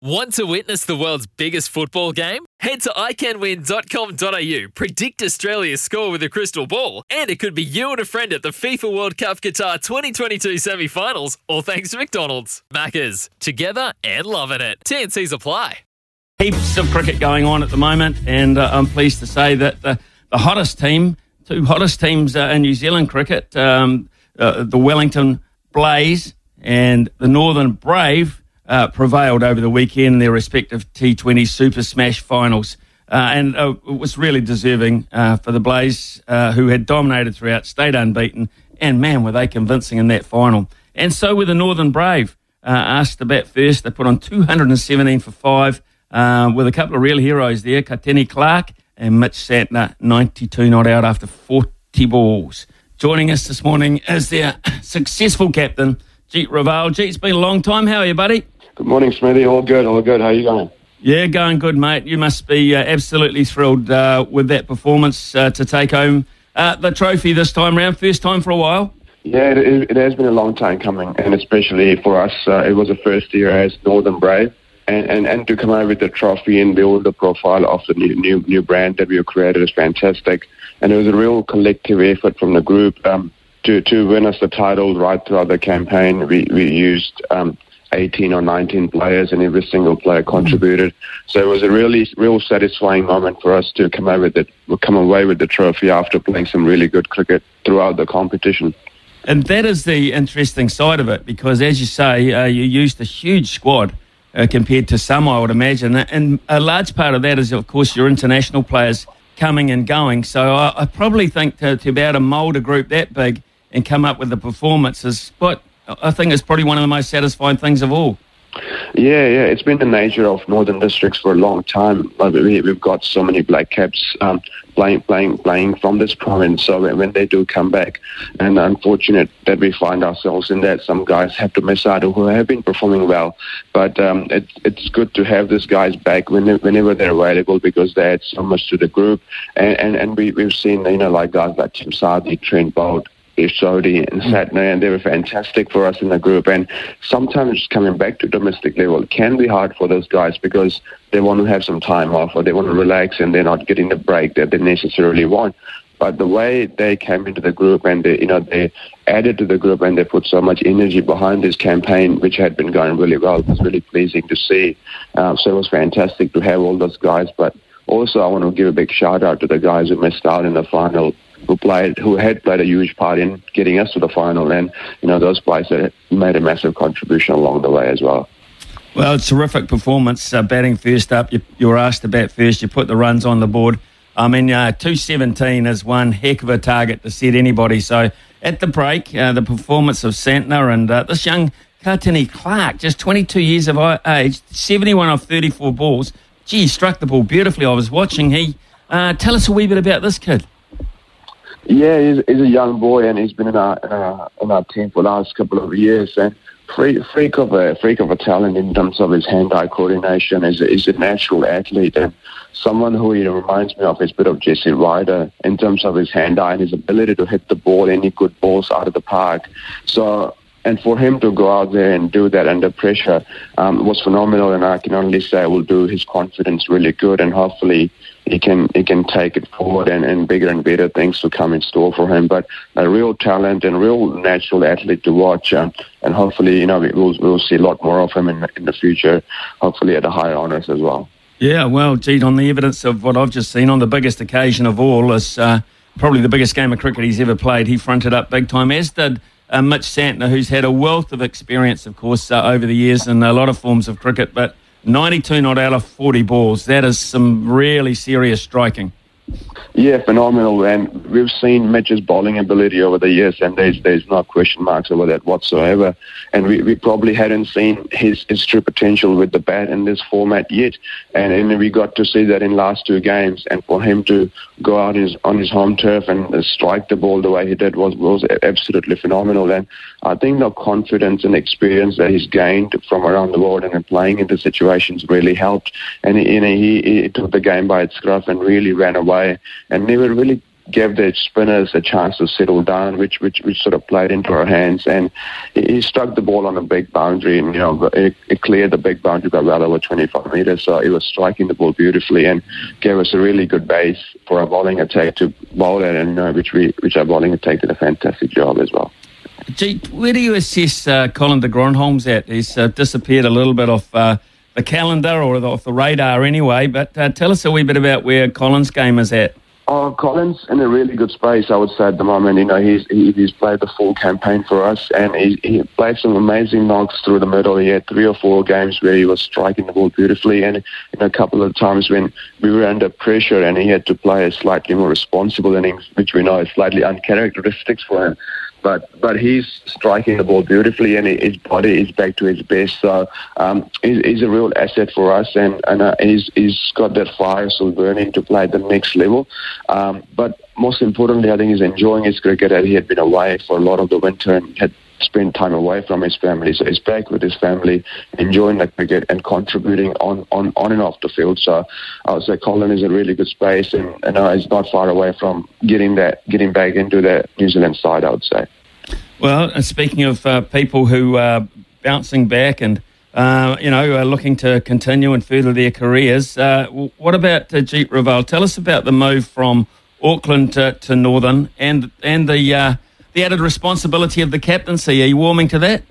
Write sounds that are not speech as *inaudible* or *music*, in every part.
Want to witness the world's biggest football game? Head to iCanWin.com.au, predict Australia's score with a crystal ball, and it could be you and a friend at the FIFA World Cup Qatar 2022 semi finals, all thanks to McDonald's. Maccas, together and loving it. TNC's apply. Heaps of cricket going on at the moment, and uh, I'm pleased to say that the, the hottest team, two hottest teams uh, in New Zealand cricket, um, uh, the Wellington Blaze and the Northern Brave, uh, prevailed over the weekend their respective T20 Super Smash finals. Uh, and uh, it was really deserving uh, for the Blaze, uh, who had dominated throughout, stayed unbeaten, and man, were they convincing in that final. And so were the Northern Brave, uh, asked to bat first. They put on 217 for five, with a couple of real heroes there, Katene Clarke and Mitch Santner, 92 not out after 40 balls. Joining us this morning is their *coughs* successful captain, Jeet Raval. Jeet, it's been a long time. How are you, buddy? Good morning, Smithy. All good, all good. How are you going? Yeah, going good, mate. You must be uh, absolutely thrilled uh, with that performance uh, to take home uh, the trophy this time round. First time for a while. Yeah, it, it has been a long time coming, and especially for us, uh, it was the first year as Northern Brave. And, and, and to come out with the trophy and build the profile of the new, new new brand that we have created is fantastic. And it was a real collective effort from the group um, to to win us the title right throughout the campaign. We we used um, 18 or 19 players, and every single player contributed. So it was a really, real satisfying moment for us to come with it, come away with the trophy after playing some really good cricket throughout the competition. And that is the interesting side of it, because as you say, uh, you used a huge squad. Uh, compared to some, I would imagine, and a large part of that is, of course, your international players coming and going. So I, I probably think to, to be able to mould a group that big and come up with a performance is quite I think it's probably one of the most satisfying things of all. Yeah, yeah, it's been the nature of Northern Districts for a long time. We, have got so many black caps um, playing, playing, playing from this province. So when they do come back, and unfortunate that we find ourselves in that, some guys have to miss out who have been performing well. But um, it, it's good to have these guys back whenever they're available because they add so much to the group. And and, and we, we've seen you know like guys like Tim Southee, Trent Boult, Sodhi and mm. Santner, and they were fantastic for us in the group. And sometimes coming back to domestic level can be hard for those guys because they want to have some time off or they want to relax and they're not getting the break that they necessarily want. But the way they came into the group and they, you know, they added to the group and they put so much energy behind this campaign, which had been going really well, it was really pleasing to see. Um, so it was fantastic to have all those guys. But also, I want to give a big shout out to the guys who missed out in the final who played, who had played a huge part in getting us to the final, and you know those players that made a massive contribution along the way as well. Well, a terrific performance. Uh, batting first up, you, you, were asked to bat first. You put the runs on the board. I mean, uh, 217 is one heck of a target to set anybody. So at the break, uh, the performance of Santner and uh, this young Katene Clarke, just 22 years of age, 71 off 34 balls. Gee, struck the ball beautifully. I was watching. He uh, tell us a wee bit about this kid. Yeah, he's, he's, a young boy and he's been in our, in our, in our team for the last couple of years. And freak, freak of a freak of a talent in terms of his hand-eye coordination. A, he's a natural athlete and someone who he reminds me of is a bit of Jesse Ryder in terms of his hand-eye and his ability to hit the ball, any good balls out of the park. So and for him to go out there and do that under pressure um, was phenomenal. And I can only say will do his confidence really good, and hopefully he can he can take it forward and, and bigger and better things to come in store for him. But a real talent and real natural athlete to watch, um, and hopefully you know we'll we'll see a lot more of him in in the future. Hopefully at the higher honours as well. Yeah, well, gee, on the evidence of what I've just seen on the biggest occasion of all is uh, probably the biggest game of cricket he's ever played. He fronted up big time, as did uh, Mitch Santner, who's had a wealth of experience, of course, uh, over the years in a lot of forms of cricket, but 92 not out of 40 balls. That is some really serious striking. Yeah, phenomenal. And we've seen Mitch's bowling ability over the years, and there's there's no question marks over that whatsoever. And we, we probably hadn't seen his, his true potential with the bat in this format yet. And, and we got to see that in last two games. And for him to go out his, on his home turf and strike the ball the way he did was was absolutely phenomenal. And I think the confidence and experience that he's gained from around the world and playing into situations really helped. And you know, he, he took the game by its scruff and really ran away and never really gave the spinners a chance to settle down, which which which sort of played into our hands. And he struck the ball on a big boundary, and you know it, it cleared the big boundary by well over 25 meters. So he was striking the ball beautifully and gave us a really good base for our bowling attack to bowl at, and uh, which we which our bowling attack did a fantastic job as well. Gee, where do you assess uh, Colin de Grandhomme's at? He's uh, disappeared a little bit off uh, the calendar or off the radar anyway, but uh, tell us a wee bit about where Colin's game is at. Oh, Colin's in a really good space, I would say, at the moment. You know, he's he, he's played the full campaign for us, and he, he played some amazing knocks through the middle. He had three or four games where he was striking the ball beautifully, and a couple of times when we were under pressure and he had to play a slightly more responsible innings, which we know is slightly uncharacteristic for him but but he's striking the ball beautifully, and his body is back to his best. So um, he's, he's, a real asset for us, and and uh, he's he's got that fire still burning to play at the next level. Um, but most importantly, I think he's enjoying his cricket. He had been away for a lot of the winter and had spend time away from his family. So he's back with his family, enjoying the cricket and contributing on, on, on and off the field. So I would say Colin is a really good space and, and uh, he's not far away from getting that getting back into the New Zealand side, I would say. Well, speaking of uh, people who are bouncing back and uh, you know, are looking to continue and further their careers. Uh, what about uh, Jeet Raval? Tell us about the move from Auckland to, to Northern and and the uh, the added responsibility of the captaincy. Are you warming to that?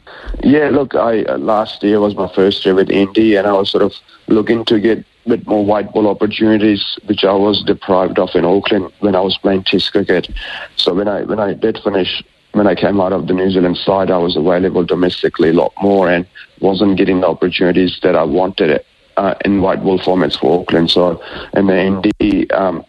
Yeah, look, I uh, last year was my first year with ND, and I was sort of looking to get a bit more white ball opportunities, which I was deprived of in Auckland when I was playing Test cricket. So when I when I did finish, when I came out of the New Zealand side, I was available domestically a lot more and wasn't getting the opportunities that I wanted uh, in white ball formats for Auckland. So in the ND. Um,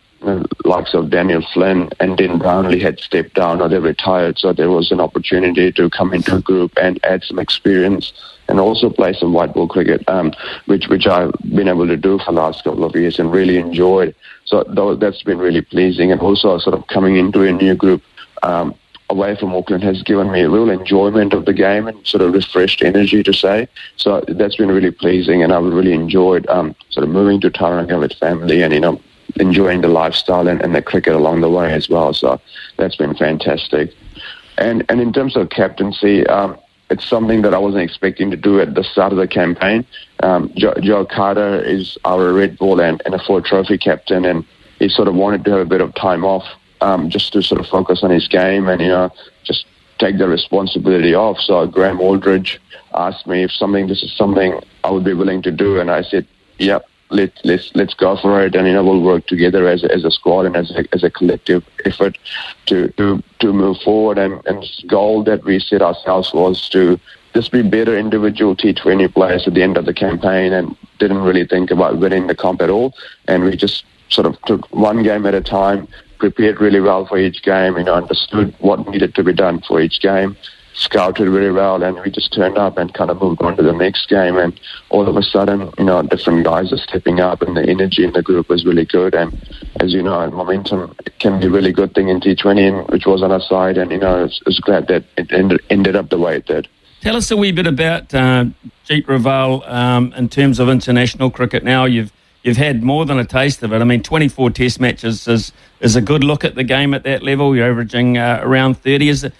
likes of Daniel Flynn and Dean Brownlie had stepped down or they retired, so there was an opportunity to come into a group and add some experience and also play some white ball cricket, um, which which I've been able to do for the last couple of years and really enjoyed. So that's been really pleasing, and also sort of coming into a new group. Um, away from Auckland has given me a real enjoyment of the game and sort of refreshed energy to say. So that's been really pleasing, and I've really enjoyed um, sort of moving to Tauranga with family and you know enjoying the lifestyle and, and the cricket along the way as well. So that's been fantastic. And and in terms of captaincy, um, it's something that I wasn't expecting to do at the start of the campaign. Um, Joe, Joe, Carter is our red ball and, and a Ford Trophy captain, and he sort of wanted to have a bit of time off um, just to sort of focus on his game and you know just take the responsibility off. So Graeme Aldridge asked me if something this is something I would be willing to do, and I said, "Yep, let let's let's go for it, and you know we'll work together as a, as a squad and as a, as a collective effort to to to move forward. And and goal that we set ourselves was to just be better individual T20 players at the end of the campaign, and didn't really think about winning the comp at all. And we just sort of took one game at a time, prepared really well for each game, you know, understood what needed to be done for each game scouted very well, and we just turned up and kind of moved on to the next game. And all of a sudden, you know, different guys are stepping up, and the energy in the group was really good. And as you know, momentum can be a really good thing in T20, which was on our side. And you know, it's, it's glad that it ended, ended up the way it did. Tell us a wee bit about uh, Jeet Raval um, in terms of international cricket. Now you've you've had more than a taste of it. I mean, 24 Test matches is is a good look at the game at that level. You're averaging uh, around 30. Is it,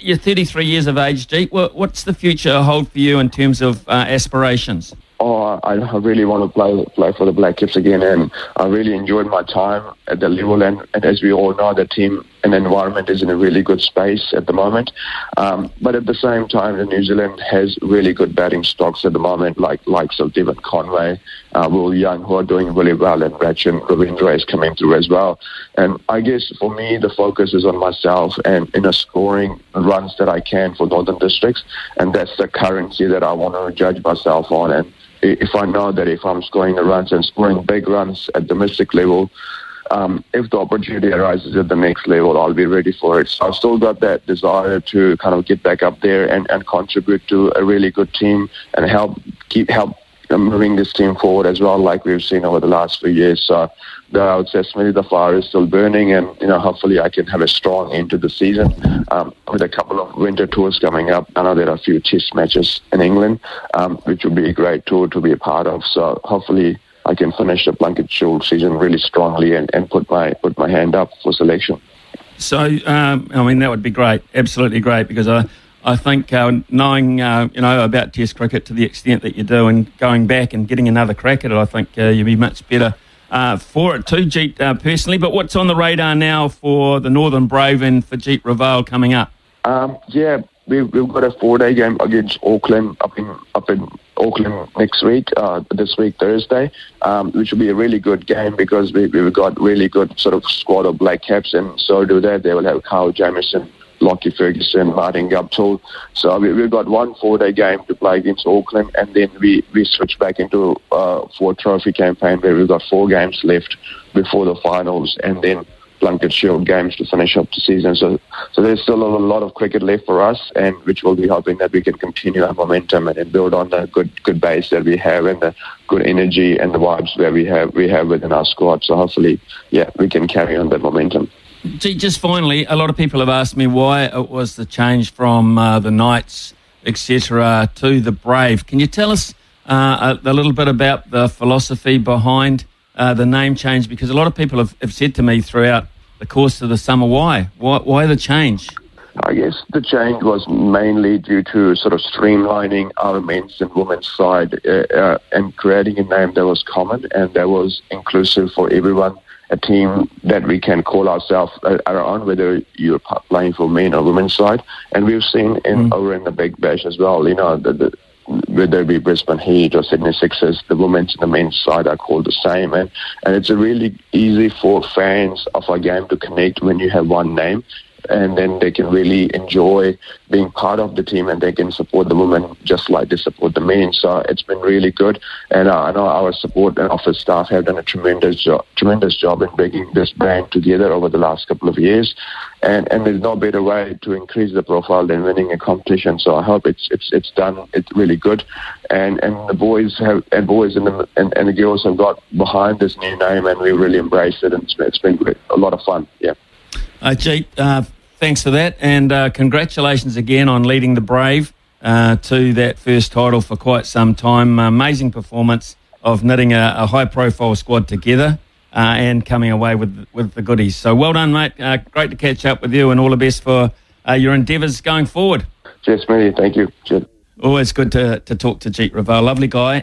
you're 33 years of age, Jeet. what's the future hold for you in terms of uh, aspirations? Oh, I, I really want to play play for the Black Caps again, and I really enjoyed my time at the level. And, and as we all know, the team and environment is in a really good space at the moment. Um, but at the same time, the New Zealand has really good batting stocks at the moment, like likes of Devon Conway, uh, Will Young, who are doing really well, and Rachin Ravindra is coming through as well. And I guess for me, the focus is on myself and in a scoring runs that I can for Northern Districts, and that's the currency that I want to judge myself on. And if I know that if I'm scoring the runs and scoring big runs at the domestic level, um, if the opportunity arises at the next level, I'll be ready for it. So I've still got that desire to kind of get back up there and, and contribute to a really good team and help keep help moving this team forward as well, like we've seen over the last few years. So the, I would say the fire is still burning, and you know hopefully I can have a strong end to the season um, with a couple of winter tours coming up. I know there are a few test matches in England, um, which would be a great tour to be a part of. So hopefully I can finish the Plunket Shield season really strongly and, and put my put my hand up for selection. So, um, I mean, that would be great, absolutely great, because I, I think uh, knowing, uh, you know, about Test cricket to the extent that you do and going back and getting another crack at it, I think uh, you'd be much better uh, for it too, Jeet, uh, personally. But what's on the radar now for the Northern Brave and for Jeet Raval coming up? Um, yeah, we've, we've got a four-day game against Auckland up in up in Auckland next week, uh, this week Thursday, um, which will be a really good game because we, we've got really good sort of squad of black caps, and so do that. They will have Kyle Jamieson, Lockie Ferguson, Martin Guptill. So we, we've got one four-day game to play against Auckland, and then we, we switch back into uh, Ford Trophy campaign where we've got four games left before the finals, and then Plunket Shield games to finish up the season. So, so there's still a lot of cricket left for us, and which will be hoping that we can continue our momentum and, and build on the good good base that we have and the good energy and the vibes that we have we have within our squad. So hopefully, yeah, we can carry on that momentum. Just finally, a lot of people have asked me why it was the change from uh, the Knights, etc., to the Brave. Can you tell us uh, a, a, little bit about the philosophy behind uh, the name change? Because a lot of people have, have, said to me throughout the course of the summer, why? Why, why the change? I guess the change was mainly due to sort of streamlining our men's and women's side uh, uh, and creating a name that was common and that was inclusive for everyone. A team that we can call ourselves uh, our whether you're playing for men or women's side. And we've seen in mm. over in the Big Bash as well. You know, the, the whether it be Brisbane Heat or Sydney Sixers, the women's and the men's side are called the same. And, and it's a really easy for fans of our game to connect when you have one name and then they can really enjoy being part of the team and they can support the women just like they support the men. So it's been really good, and uh, I know our support and office staff have done a tremendous job, tremendous job in bringing this brand together over the last couple of years, and and there's no better way to increase the profile than winning a competition. So I hope it's it's it's done it's really good, and and the boys have and boys and the and, and the girls have got behind this new name and we really embraced it and it's, it's been great, a lot of fun. Yeah. Uh, Jeet, uh, thanks for that, and uh, congratulations again on leading the Brave uh, to that first title for quite some time. Amazing performance of knitting a, a high-profile squad together uh, and coming away with with the goodies. So well done, mate. Uh, great to catch up with you, and all the best for your endeavours going forward. Cheers, mate. Thank you. Always good to, to talk to Jeet Raval. Lovely guy